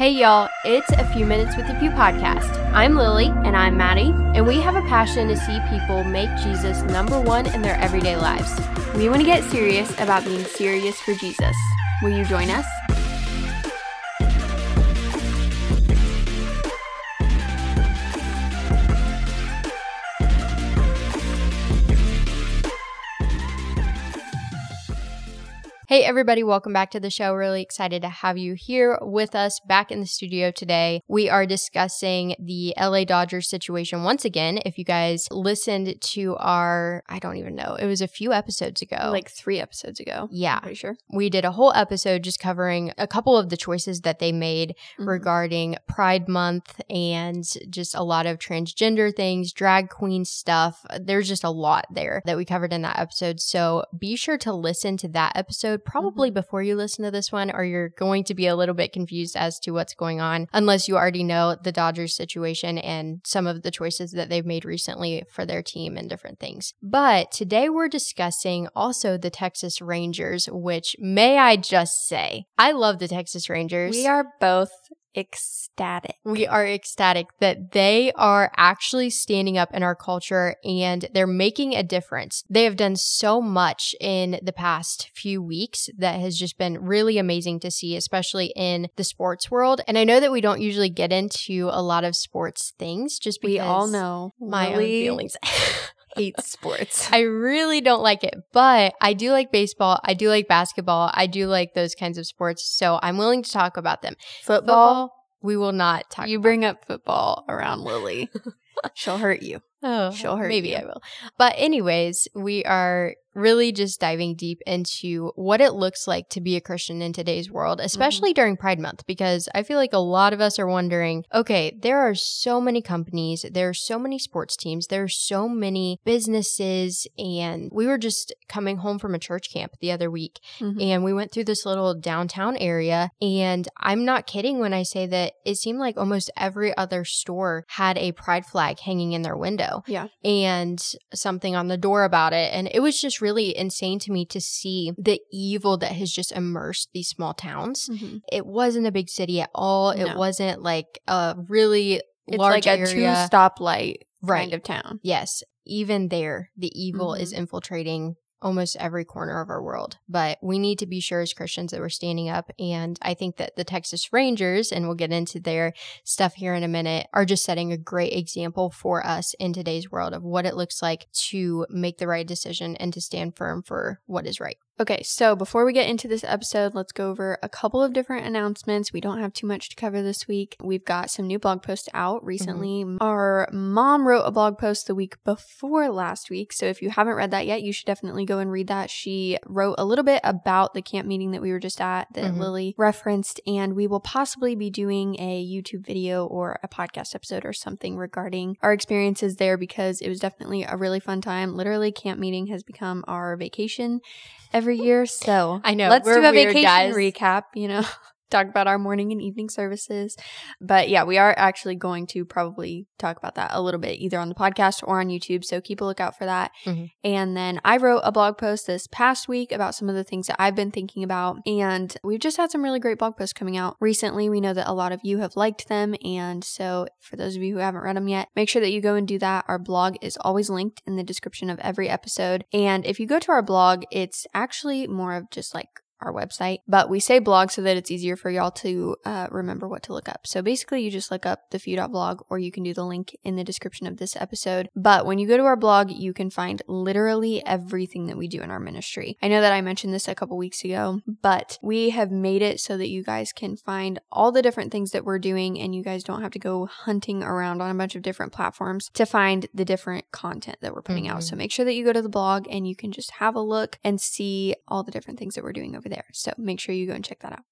Hey y'all, it's a few minutes with the Few podcast. I'm Lily And I'm Maddie. and we have a passion to see people make Jesus number one in their everyday lives. We want to get serious about being serious for Jesus. Will you join us? Hey everybody, welcome back to the show. Really excited to have you here with us back in the studio today. We are discussing the LA Dodgers situation once again. If you guys listened to our, I don't even know, it was a few episodes ago. Like three episodes ago. yeah, Pretty sure. we did a whole episode just covering a couple of the choices that they made Mhm. regarding Pride Month and just a lot of transgender things, drag queen stuff. There's just a lot there that we covered in that episode. So be sure to listen to that episode probably Mm-hmm. before you listen to this one, or you're going to be a little bit confused as to what's going on, unless you already know the Dodgers situation and some of the choices that they've made recently for their team and different things. But today we're discussing also the Texas Rangers, which may I just say, I love the Texas Rangers. We are both ecstatic. We are ecstatic that they are actually standing up in our culture and they're making a difference. They have done so much in the past few weeks that has just been really amazing to see, especially in the sports world. And I know that we don't usually get into a lot of sports things just because We all know my own feelings. hates sports. I really don't like it, but I do like baseball. I do like basketball. I do like those kinds of sports. So I'm willing to talk about them. Football. Football, we will not talk You bring up football around Lily. She'll hurt you. Oh, She'll hurt maybe you. I will. But anyways, we are really just diving deep into what it looks like to be a Christian in today's world, Mm-hmm. especially during Pride Month, because I feel like a lot of us are wondering, okay, there are so many companies, there are so many sports teams, there are so many businesses, and we were just coming home from a church camp the other week Mhm. and we went through this little downtown area and i'm not kidding when i say that it seemed like almost every other store had a pride flag hanging in their window Yeah. and something on the door about it and it was just really insane to me to see the evil that has just immersed these small towns Mhm. it wasn't a big city at all it wasn't like a really It's large like a two stoplight Right. kind of town. Yes, even there, the evil is Mhm. infiltrating almost every corner of our world. But we need to be sure as Christians that we're standing up. And I think that the Texas Rangers, and we'll get into their stuff here in a minute, are just setting a great example for us in today's world of what it looks like to make the right decision and to stand firm for what is right. Okay, so before we get into this episode, let's go over a couple of different announcements. We don't have too much to cover this week. We've got some new blog posts out recently. Our mom wrote a blog post the week before last week. So if you haven't read that yet, you should definitely go and read that. She wrote a little bit about the camp meeting that we were just at that Mhm. Lily referenced, and we will possibly be doing a YouTube video or a podcast episode or something regarding our experiences there because it was definitely a really fun time. Literally, camp meeting has become our vacation every year. So I know, Let's do a vacation guys. recap. You know, talk about our morning and evening services. But yeah, we are actually going to probably talk about that a little bit, either on the podcast or on YouTube. So keep a lookout for that. Mhm. And then I wrote a blog post this past week about some of the things that I've been thinking about. And we've just had some really great blog posts coming out recently. We know that a lot of you have liked them. And so for those of you who haven't read them yet, make sure that you go and do that. Our blog is always linked in the description of every episode. And if you go to our blog, it's actually more of just like our website, but we say blog so that it's easier for y'all to uh, remember what to look up. So basically, you just look up the few.blog or you can do the link in the description of this episode. But when you go to our blog, you can find literally everything that we do in our ministry. I know that I mentioned this a couple weeks ago, but we have made it so that you guys can find all the different things that we're doing and you guys don't have to go hunting around on a bunch of different platforms to find the different content that we're putting out. Mhm. So make sure that you go to the blog and you can just have a look and see all the different things that we're doing over there. So make sure you go and check that out.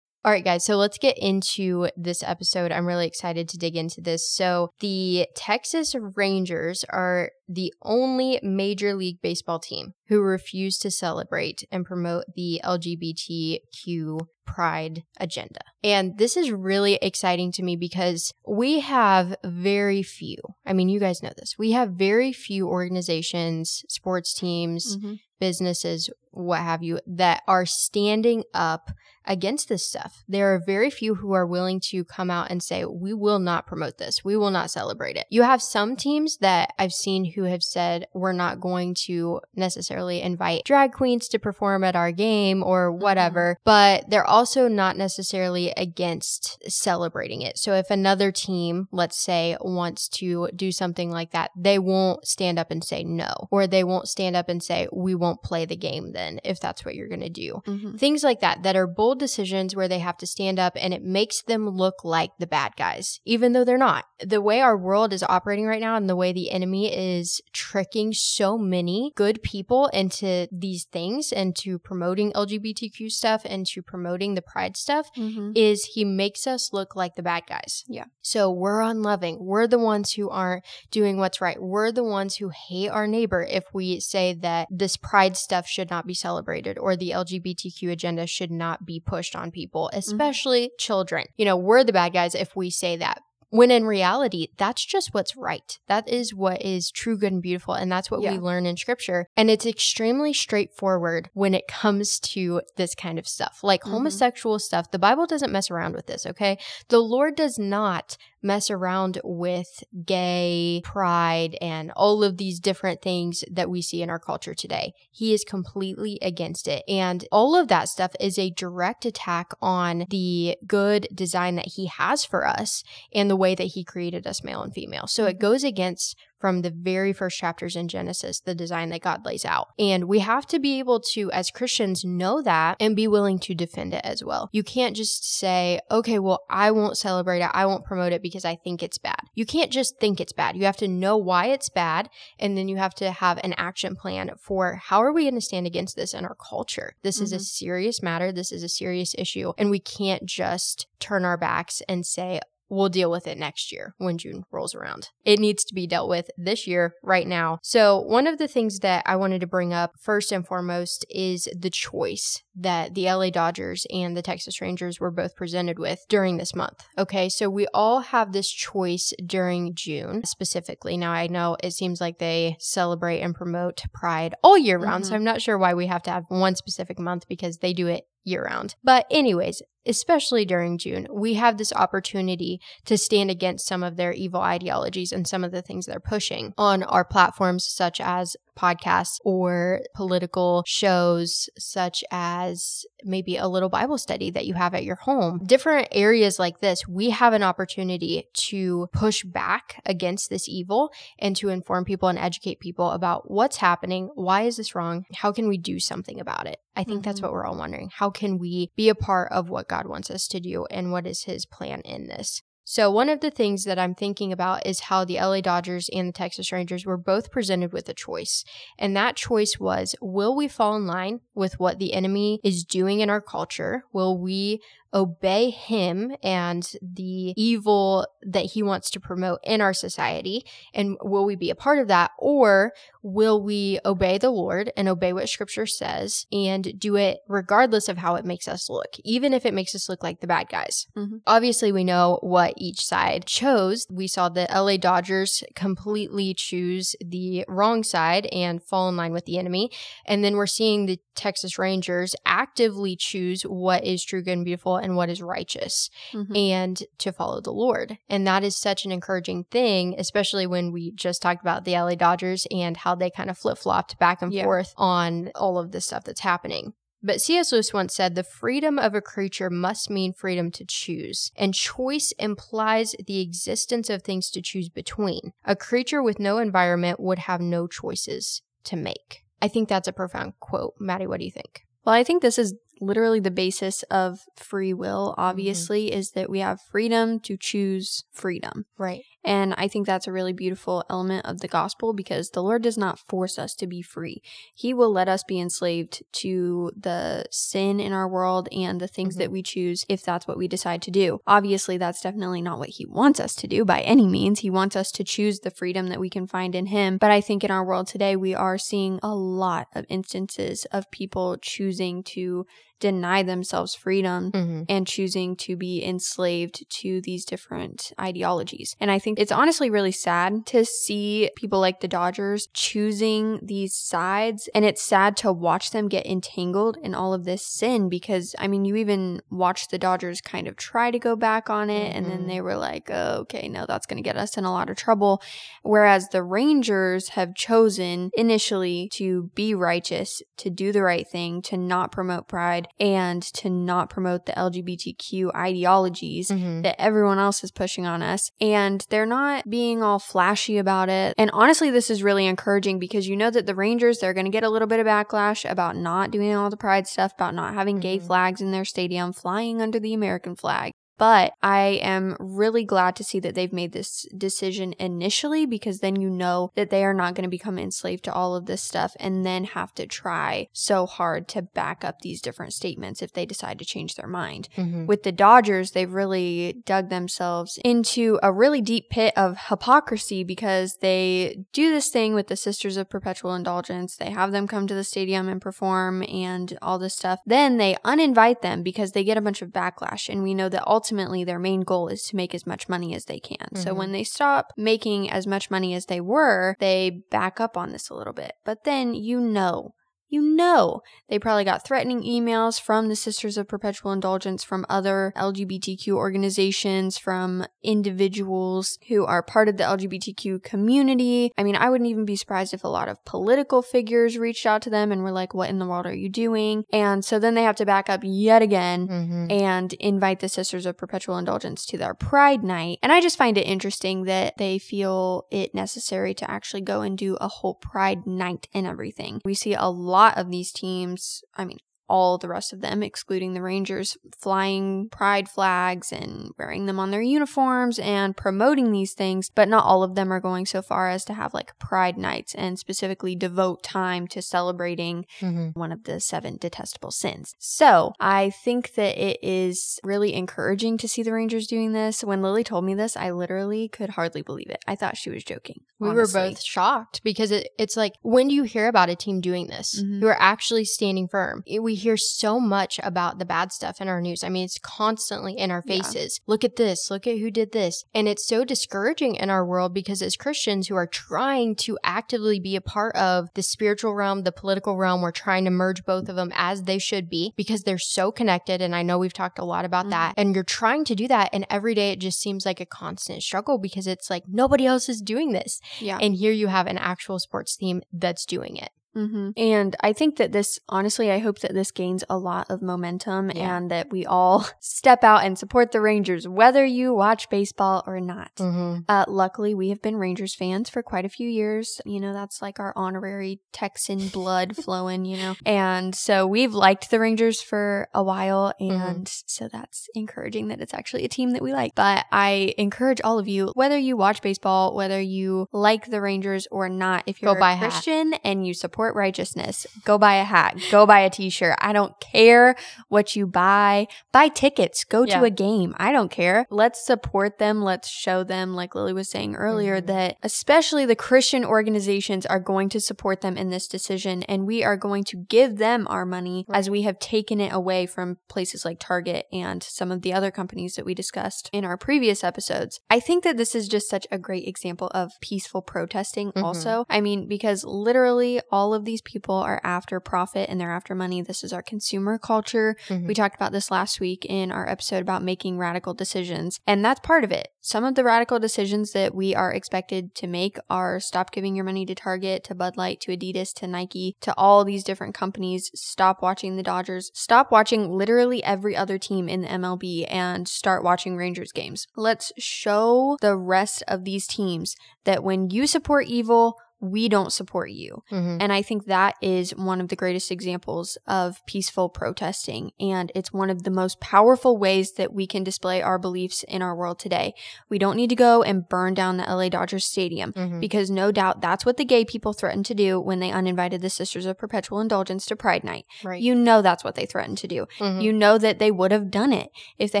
All right, guys, so let's get into this episode. I'm really excited to dig into this. So, the Texas Rangers are the only Major League Baseball team who refuse to celebrate and promote the LGBTQ pride agenda. And this is really exciting to me because we have very few, I mean, you guys know this, we have very few organizations, sports teams, mm-hmm. businesses what have you, that are standing up against this stuff. There are very few who are willing to come out and say, we will not promote this. We will not celebrate it. You have some teams that I've seen who have said, we're not going to necessarily invite drag queens to perform at our game or mm-hmm. whatever, but they're also not necessarily against celebrating it. So if another team, let's say, wants to do something like that, they won't stand up and say no, or they won't stand up and say, we won't play the game if that's what you're going to do. Mm-hmm. Things like that, that are bold decisions where they have to stand up and it makes them look like the bad guys, even though they're not. The way our world is operating right now and the way the enemy is tricking so many good people into these things and to promoting LGBTQ stuff and to promoting the pride stuff mm-hmm. is he makes us look like the bad guys. Yeah. So we're unloving. We're the ones who aren't doing what's right. We're the ones who hate our neighbor if we say that this pride stuff should not be celebrated or the LGBTQ agenda should not be pushed on people, mm-hmm. especially mm-hmm. children. You know, we're the bad guys if we say that. When in reality, that's just what's right. That is what is true, good, and beautiful. And that's what yeah. we learn in scripture. And it's extremely straightforward when it comes to this kind of stuff. Like mm-hmm. homosexual stuff, the Bible doesn't mess around with this, okay? The Lord does not mess around with gay pride and all of these different things that we see in our culture today. He is completely against it. And all of that stuff is a direct attack on the good design that he has for us and the way that he created us male and female. So it mm-hmm. goes against from the very first chapters in Genesis, the design that God lays out. And we have to be able to, as Christians, know that and be willing to defend it as well. You can't just say, okay, well, I won't celebrate it. I won't promote it because I think it's bad. You can't just think it's bad. You have to know why it's bad. And then you have to have an action plan for how are we going to stand against this in our culture? This mm-hmm. is a mm-hmm. serious matter. This is a serious issue. And we can't just turn our backs and say, we'll deal with it next year when June rolls around. It needs to be dealt with this year, right now. So, one of the things that I wanted to bring up first and foremost is the choice that the LA Dodgers and the Texas Rangers were both presented with during this month. Okay, so we all have this choice during June specifically. Now, I know it seems like they celebrate and promote Pride all year round, mm-hmm. so I'm not sure why we have to have one specific month because they do it year round. But, anyways, especially during June, we have this opportunity to stand against some of their evil ideologies and some of the things they're pushing on our platforms, such as podcasts or political shows, such as maybe a little Bible study that you have at your home. Different areas like this, we have an opportunity to push back against this evil and to inform people and educate people about what's happening, why is this wrong, how can we do something about it. I think mm-hmm. that's what we're all wondering. How can we be a part of what God wants us to do and what is his plan in this? So, one of the things that I'm thinking about is how the LA Dodgers and the Texas Rangers were both presented with a choice. And that choice was will we fall in line with what the enemy is doing in our culture? Will we obey him and the evil that he wants to promote in our society? And will we be a part of that? Or will we obey the Lord and obey what scripture says and do it regardless of how it makes us look, even if it makes us look like the bad guys? Mm-hmm. Obviously, we know what each side chose. We saw the LA Dodgers completely choose the wrong side and fall in line with the enemy. And then we're seeing the Texas Rangers actively choose what is true, good, and beautiful and what is righteous mm-hmm. and to follow the Lord. And that is such an encouraging thing, especially when we just talked about the LA Dodgers and how they kind of flip flopped back and yeah. forth on all of the stuff that's happening. But C.S. Lewis once said the freedom of a creature must mean freedom to choose, and choice implies the existence of things to choose between. A creature with no environment would have no choices to make. I think that's a profound quote. Maddie, what do you think? Well, I think this is literally the basis of free will, mm-hmm. obviously, mm-hmm. is that we have freedom to choose freedom. Right. And I think that's a really beautiful element of the gospel because the Lord does not force us to be free. He will let us be enslaved to the sin in our world and the things mm-hmm. that we choose if that's what we decide to do. Obviously, that's definitely not what He wants us to do by any means. He wants us to choose the freedom that we can find in Him. But I think in our world today, we are seeing a lot of instances of people choosing to deny themselves freedom Mm-hmm. and choosing to be enslaved to these different ideologies. And I think it's honestly really sad to see people like the Dodgers choosing these sides. And it's sad to watch them get entangled in all of this sin because, I mean, you even watch the Dodgers kind of try to go back on it. And then Mhm. they were like, oh, okay, no, that's going to get us in a lot of trouble. Whereas the Rangers have chosen initially to be righteous, to do the right thing, to not promote pride, and to not promote the LGBTQ ideologies Mm-hmm. that everyone else is pushing on us. And they're not being all flashy about it. And honestly, this is really encouraging because you know that the Rangers, they're going to get a little bit of backlash about not doing all the pride stuff, about not having gay Mhm. flags in their stadium, flying under the American flag. But I am really glad to see that they've made this decision initially because then you know that they are not going to become enslaved to all of this stuff and then have to try so hard to back up these different statements if they decide to change their mind. Mm-hmm. With the Dodgers, they've really dug themselves into a really deep pit of hypocrisy because they do this thing with the Sisters of Perpetual Indulgence. They have them come to the stadium and perform and all this stuff. Then they uninvite them because they get a bunch of backlash. And we know that ultimately their main goal is to make as much money as they can. So Mhm. when they stop making as much money as they were, they back up on this a little bit. But then you know you know they probably got threatening emails from the Sisters of Perpetual Indulgence, from other LGBTQ organizations, from individuals who are part of the LGBTQ community. I mean, I wouldn't even be surprised if a lot of political figures reached out to them and were like, What in the world are you doing? And so then they have to back up yet again Mm-hmm. and invite the Sisters of Perpetual Indulgence to their Pride Night. And I just find it interesting that they feel it necessary to actually go and do a whole Pride Night and everything. We see a lot of these teams, I mean, all the rest of them, excluding the Rangers, flying pride flags and wearing them on their uniforms and promoting these things, but not all of them are going so far as to have like pride nights and specifically devote time to celebrating Mm-hmm. one of the seven detestable sins. So I think that it is really encouraging to see the Rangers doing this. When Lily told me this, I literally could hardly believe it. I thought she was joking. We honestly. were both shocked because it, it's like, when do you hear about a team doing this Mhm. who are actually standing firm? It- We hear so much about the bad stuff in our news. I mean, it's constantly in our Yeah. faces. Look at this, look at who did this. And it's so discouraging in our world because as Christians who are trying to actively be a part of the spiritual realm, the political realm, we're trying to merge both of them as they should be because they're so connected. And I know we've talked a lot about Mhm. that. And you're trying to do that. And every day it just seems like a constant struggle because it's like nobody else is doing this. Yeah. And here you have an actual sports team that's doing it. Hmm And I think that this, honestly, I hope that this gains a lot of momentum Yeah. and that we all step out and support the Rangers, whether you watch baseball or not. Mm-hmm. Uh, luckily, we have been Rangers fans for quite a few years. You know, that's like our honorary Texan blood flowing, you know. And so we've liked the Rangers for a while. And so that's encouraging that it's actually a team that we like. But I encourage all of you, whether you watch baseball, whether you like the Rangers or not, if you're buy a a hat. Christian and you support righteousness, go buy a hat, go buy a t shirt. I don't care what you buy. Buy tickets, go Yeah. to a game. I don't care. Let's support them. Let's show them, like Lily was saying earlier, Mhm. that especially the Christian organizations are going to support them in this decision. And we are going to give them our money as we have taken it away from places like Target and some of the other companies that we discussed in our previous episodes. I think that this is just such a great example of peaceful protesting, Mhm. also. I mean, because literally all of these people are after profit and they're after money. This is our consumer culture. Mhm. We talked about this last week in our episode about making radical decisions, and that's part of it. Some of the radical decisions that we are expected to make are stop giving your money to Target, to Bud Light, to Adidas, to Nike, to all these different companies. Stop watching the Dodgers. Stop watching literally every other team in the MLB and start watching Rangers games. Let's show the rest of these teams that when you support evil, we don't support you. Mhm. And I think that is one of the greatest examples of peaceful protesting. And it's one of the most powerful ways that we can display our beliefs in our world today. We don't need to go and burn down the LA Dodgers Stadium Mhm. because no doubt that's what the gay people threatened to do when they uninvited the Sisters of Perpetual Indulgence to Pride Night. Right. You know that's what they threatened to do. Mhm. You know that they would have done it if they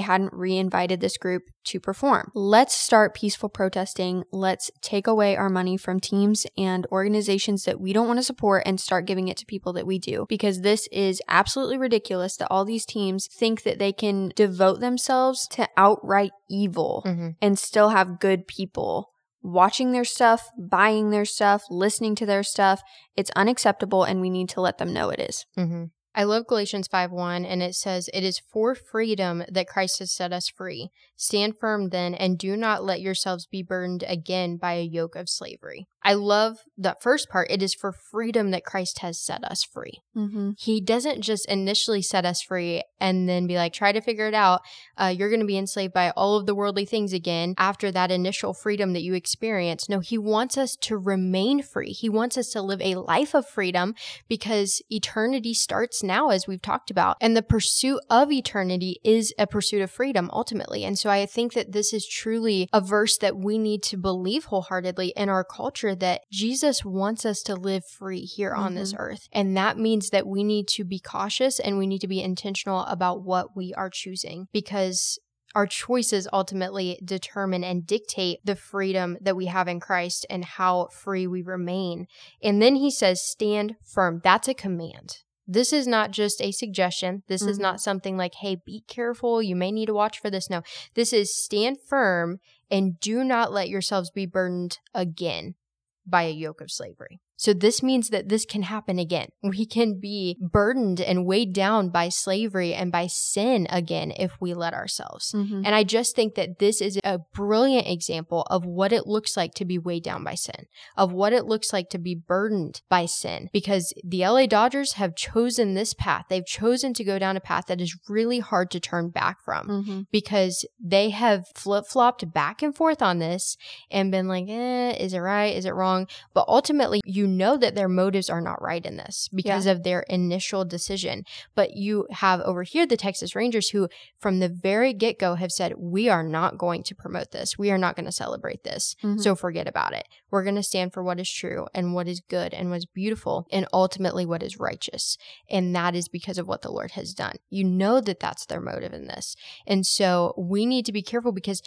hadn't re invited this group to perform. Let's start peaceful protesting. Let's take away our money from teams and organizations that we don't want to support and start giving it to people that we do. Because this is absolutely ridiculous that all these teams think that they can devote themselves to outright evil Mm-hmm. and still have good people watching their stuff, buying their stuff, listening to their stuff. It's unacceptable and we need to let them know it is. Mm-hmm. I love Galatians 5 1, and it says, It is for freedom that Christ has set us free. Stand firm then, and do not let yourselves be burdened again by a yoke of slavery. I love that first part. It is for freedom that Christ has set us free. Mm-hmm. He doesn't just initially set us free and then be like, try to figure it out. Uh, you're going to be enslaved by all of the worldly things again after that initial freedom that you experience. No, he wants us to remain free. He wants us to live a life of freedom because eternity starts now, as we've talked about. And the pursuit of eternity is a pursuit of freedom ultimately. And so I think that this is truly a verse that we need to believe wholeheartedly in our culture that Jesus wants us to live free here on this earth. And that means that we need to be cautious and we need to be intentional about what we are choosing because our choices ultimately determine and dictate the freedom that we have in Christ and how free we remain. And then he says, stand firm. That's a command. This is not just a suggestion. This is Mhm. not something like, hey, be careful. You may need to watch for this. No, this is stand firm and do not let yourselves be burdened again by a yoke of slavery. So this means that this can happen again. We can be burdened and weighed down by slavery and by sin again if we let ourselves. Mm-hmm. And I just think that this is a brilliant example of what it looks like to be weighed down by sin, of what it looks like to be burdened by sin, because the LA Dodgers have chosen this path. They've chosen to go down a path that is really hard to turn back from Mm-hmm. because they have flip flopped back and forth on this and been like, eh, is it right? Is it wrong? But ultimately, you know that their motives are not right in this because of their initial decision. But you have over here the Texas Rangers who, from the very get go, have said, we are not going to promote this. We are not going to celebrate this. Mhm. So forget about it. We're going to stand for what is true and what is good and what's beautiful and ultimately what is righteous. And that is because of what the Lord has done. You know that that's their motive in this. And so we need to be careful because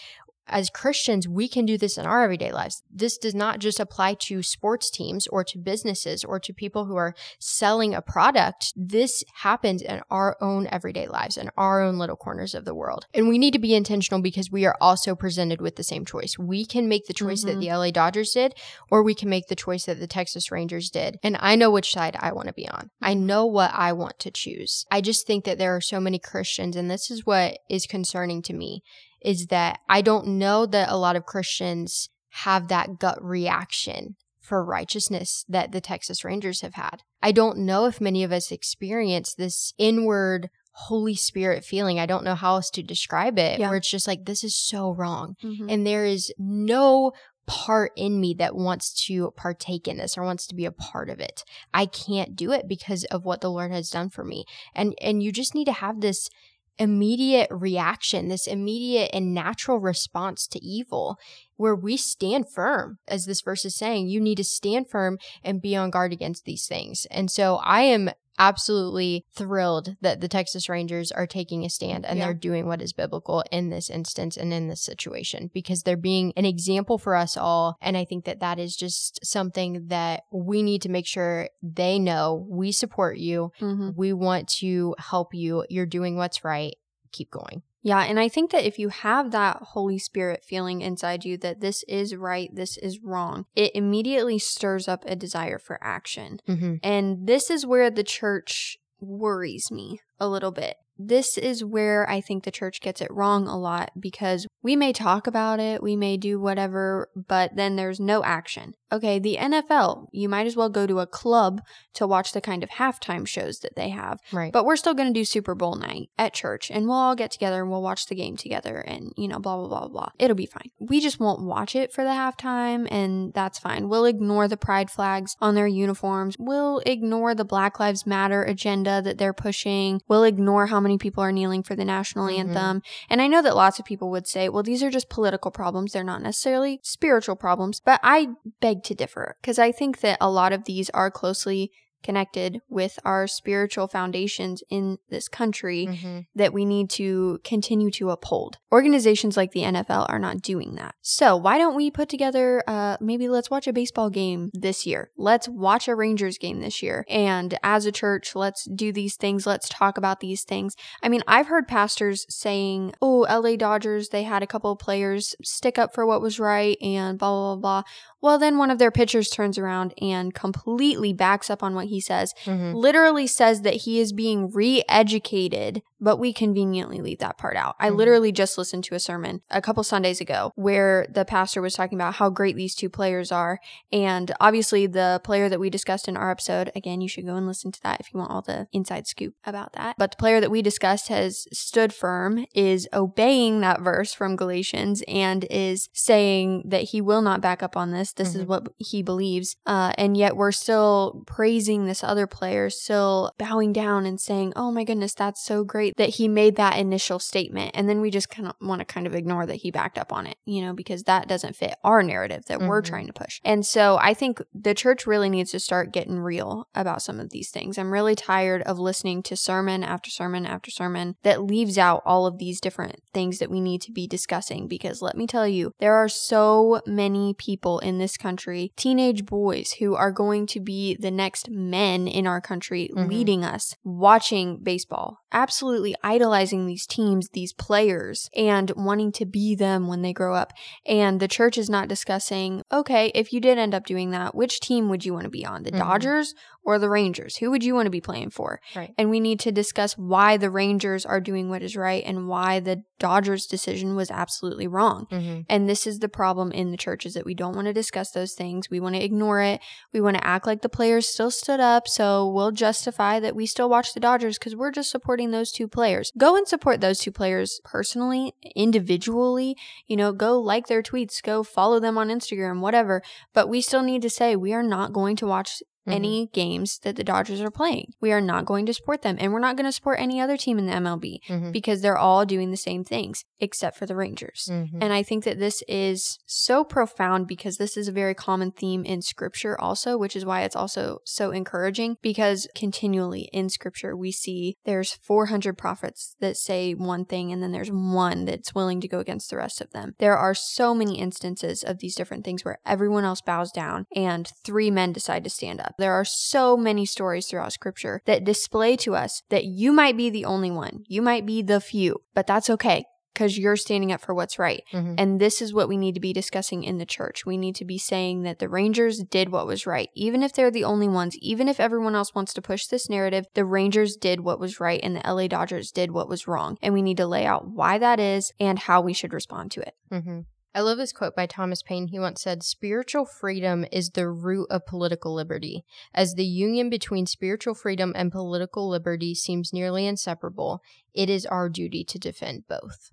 as Christians, we can do this in our everyday lives. This does not just apply to sports teams or to businesses or to people who are selling a product. This happens in our own everyday lives, in our own little corners of the world. And we need to be intentional because we are also presented with the same choice. We can make the choice that Mhm. the LA Dodgers did, or we can make the choice that the Texas Rangers did. And I know which side I want to be on. I know what I want to choose. I just think that there are so many Christians, and this is what is concerning to me is that I don't know that a lot of Christians have that gut reaction for righteousness that the Texas Rangers have had. I don't know if many of us experience this inward Holy Spirit feeling. I don't know how else to describe it, Yeah. where it's just like, this is so wrong. Mhm. And there is no part in me that wants to partake in this or wants to be a part of it. I can't do it because of what the Lord has done for me. And and you just need to have this immediate reaction, this immediate and natural response to evil where we stand firm. As this verse is saying, you need to stand firm and be on guard against these things. And so I am absolutely thrilled that the Texas Rangers are taking a stand and Yeah. they're doing what is biblical in this instance and in this situation because they're being an example for us all. And I think that that is just something that we need to make sure they know we support you. Mhm. We want to help you. You're doing what's right. Keep going. Yeah, and I think that if you have that Holy Spirit feeling inside you that this is right, this is wrong, it immediately stirs up a desire for action. Mm-hmm. And this is where the church worries me a little bit. This is where I think the church gets it wrong a lot because we may talk about it, we may do whatever, but then there's no action. Okay, the NFL, you might as well go to a club to watch the kind of halftime shows that they have. Right. But we're still going to do Super Bowl night at church and we'll all get together and we'll watch the game together and, you know, blah, blah, blah, blah. It'll be fine. We just won't watch it for the halftime and that's fine. We'll ignore the pride flags on their uniforms. We'll ignore the Black Lives Matter agenda that they're pushing. We'll ignore how many people are kneeling for the national Mhm. anthem. And I know that lots of people would say, well, these are just political problems. They're not necessarily spiritual problems. But I beg to differ because I think that a lot of these are closely connected with our spiritual foundations in this country mm-hmm. that we need to continue to uphold. Organizations like the NFL are not doing that. So, why don't we put together uh, maybe let's watch a baseball game this year? Let's watch a Rangers game this year. And as a church, let's do these things. Let's talk about these things. I mean, I've heard pastors saying, oh, LA Dodgers, they had a couple of players stick up for what was right and blah, blah, blah, blah. Well, then one of their pitchers turns around and completely backs up on what he says, mm-hmm. literally says that he is being re educated, but we conveniently leave that part out. I mm-hmm. literally just listened to a sermon a couple Sundays ago where the pastor was talking about how great these two players are. And obviously, the player that we discussed in our episode, again, you should go and listen to that if you want all the inside scoop about that. But the player that we discussed has stood firm, is obeying that verse from Galatians, and is saying that he will not back up on this this. Mm-hmm. is what he believes. Uh, and yet we're still praising this other player, still bowing down and saying, oh my goodness, that's so great that he made that initial statement. And then we just kind of want to kind of ignore that he backed up on it, you know, because that doesn't fit our narrative that mm-hmm. we're trying to push. And so I think the church really needs to start getting real about some of these things. I'm really tired of listening to sermon after sermon after sermon that leaves out all of these different things that we need to be discussing because let me tell you, there are so many people in this country, teenage boys who are going to be the next men in our country mm-hmm. leading us, watching baseball, absolutely idolizing these teams, these players, and wanting to be them when they grow up. And the church is not discussing, okay, if you did end up doing that, which team would you want to be on? The mm-hmm. Dodgers or the Rangers? Who would you want to be playing for? Right. And we need to discuss why the Rangers are doing what is right and why the Dodgers decision was absolutely wrong. Mm-hmm. And this is the problem in the church is that we don't want to discuss those things. We want to ignore it. We want to act like the players still stood up. So we'll justify that we still watch the Dodgers because we're just supporting those two players. Go and support those two players personally, individually. You know, go like their tweets, go follow them on Instagram, whatever. But we still need to say we are not going to watch mm-hmm. any games that the Dodgers are playing. We are not going to support them, and we're not going to support any other team in the MLB mm-hmm. because they're all doing the same things except for the Rangers. Mm-hmm. And I think that this is so profound because this is a very common theme in scripture also, which is why it's also so encouraging because continually in scripture we see there's 400 prophets that say one thing and then there's one that's willing to go against the rest of them. There are so many instances of these different things where everyone else bows down and three men decide to stand up. There are so many stories throughout scripture that display to us that you might be the only one. You might be the few, but that's okay because you're standing up for what's right. Mm-hmm. And this is what we need to be discussing in the church. We need to be saying that the Rangers did what was right. Even if they're the only ones, even if everyone else wants to push this narrative, the Rangers did what was right and the LA Dodgers did what was wrong. And we need to lay out why that is and how we should respond to it. Mm-hmm. I love this quote by Thomas Paine. He once said, Spiritual freedom is the root of political liberty. As the union between spiritual freedom and political liberty seems nearly inseparable, it is our duty to defend both.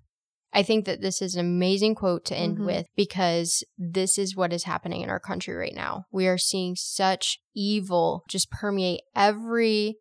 I think that this is an amazing quote to end mm-hmm. with because this is what is happening in our country right now. We are seeing such evil just permeate every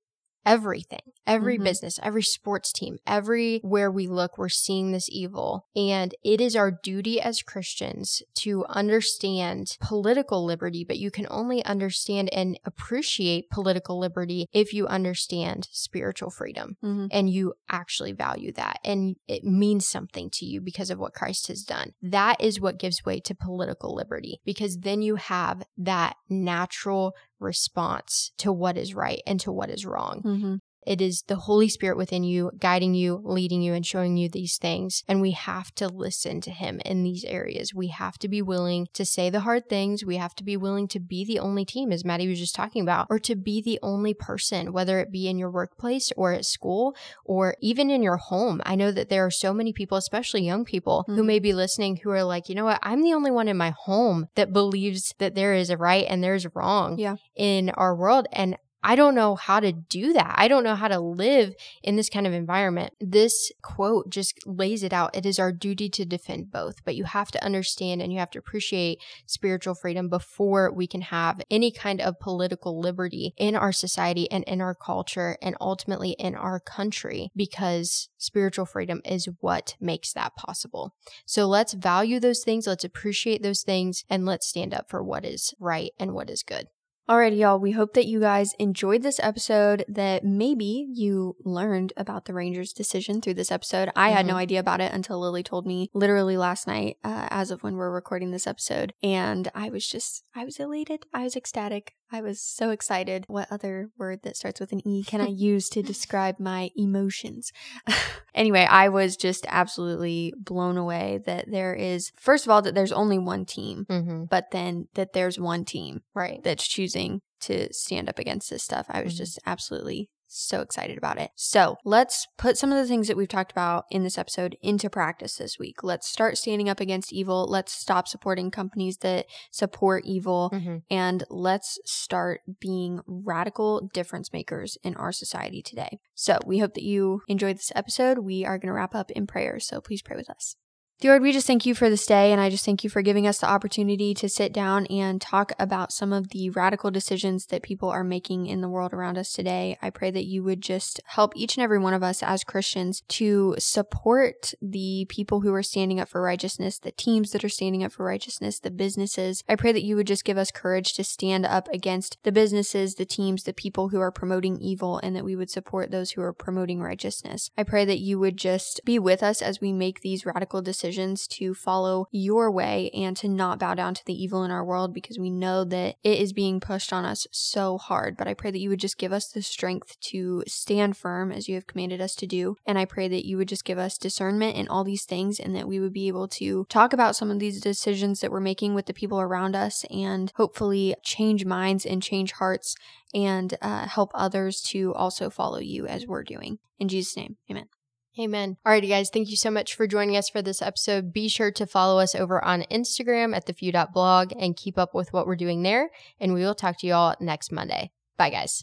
everything, every mm-hmm. business, every sports team, everywhere we look, we're seeing this evil. And it is our duty as Christians to understand political liberty, but you can only understand and appreciate political liberty if you understand spiritual freedom mm-hmm. and you actually value that and it means something to you because of what Christ has done. That is what gives way to political liberty because then you have that natural response to what is right and to what is wrong. Mm-hmm. It is the Holy Spirit within you, guiding you, leading you, and showing you these things. And we have to listen to Him in these areas. We have to be willing to say the hard things. We have to be willing to be the only team, as Maddie was just talking about, or to be the only person, whether it be in your workplace or at school or even in your home. I know that there are so many people, especially young people, mm-hmm. who may be listening who are like, you know what? I'm the only one in my home that believes that there is a right and there's wrong yeah. in our world. And I don't know how to do that. I don't know how to live in this kind of environment. This quote just lays it out. It is our duty to defend both, but you have to understand and you have to appreciate spiritual freedom before we can have any kind of political liberty in our society and in our culture and ultimately in our country because spiritual freedom is what makes that possible. So let's value those things, let's appreciate those things, and let's stand up for what is right and what is good. Alrighty, y'all. We hope that you guys enjoyed this episode, that maybe you learned about the Rangers' decision through this episode. I mm-hmm. had no mm-hmm. idea about it until Lily told me literally last night, uh, as of when we're recording this episode. And I was just, I was elated. I was ecstatic. I was so excited. What other word that starts with an E can I use to describe my emotions? anyway, I was just absolutely blown away that there is, first of all, that there's only one team, mm-hmm. but then that there's one team, right, that's choosing to stand up against this stuff. I was mm-hmm. just absolutely so excited about it. So let's put some of the things that we've talked about in this episode into practice this week. Let's start standing up against evil. Let's stop supporting companies that support evil. Mm-hmm. And let's start being radical difference makers in our society today. So we hope that you enjoyed this episode. We are going to wrap up in prayer. So please pray with us. Lord, we just thank you for this day, and I just thank you for giving us the opportunity to sit down and talk about some of the radical decisions that people are making in the world around us today. I pray that you would just help each and every one of us as Christians to support the people who are standing up for righteousness, the teams that are standing up for righteousness, the businesses. I pray that you would just give us courage to stand up against the businesses, the teams, the people who are promoting evil, and that we would support those who are promoting righteousness. I pray that you would just be with us as we make these radical decisions decisions to follow your way and to not bow down to the evil in our world because we know that it is being pushed on us so hard. But I pray that you would just give us the strength to stand firm as you have commanded us to do. And I pray that you would just give us discernment in all these things and that we would be able to talk about some of these decisions that we're making with the people around us and hopefully change minds and change hearts and uh, help others to also follow you as we're doing. In Jesus' name, amen. Amen. Alrighty, guys. Thank you so much for joining us for this episode. Be sure to follow us over on Instagram at the blog and keep up with what we're doing there. And we will talk to you all next Monday. Bye, guys.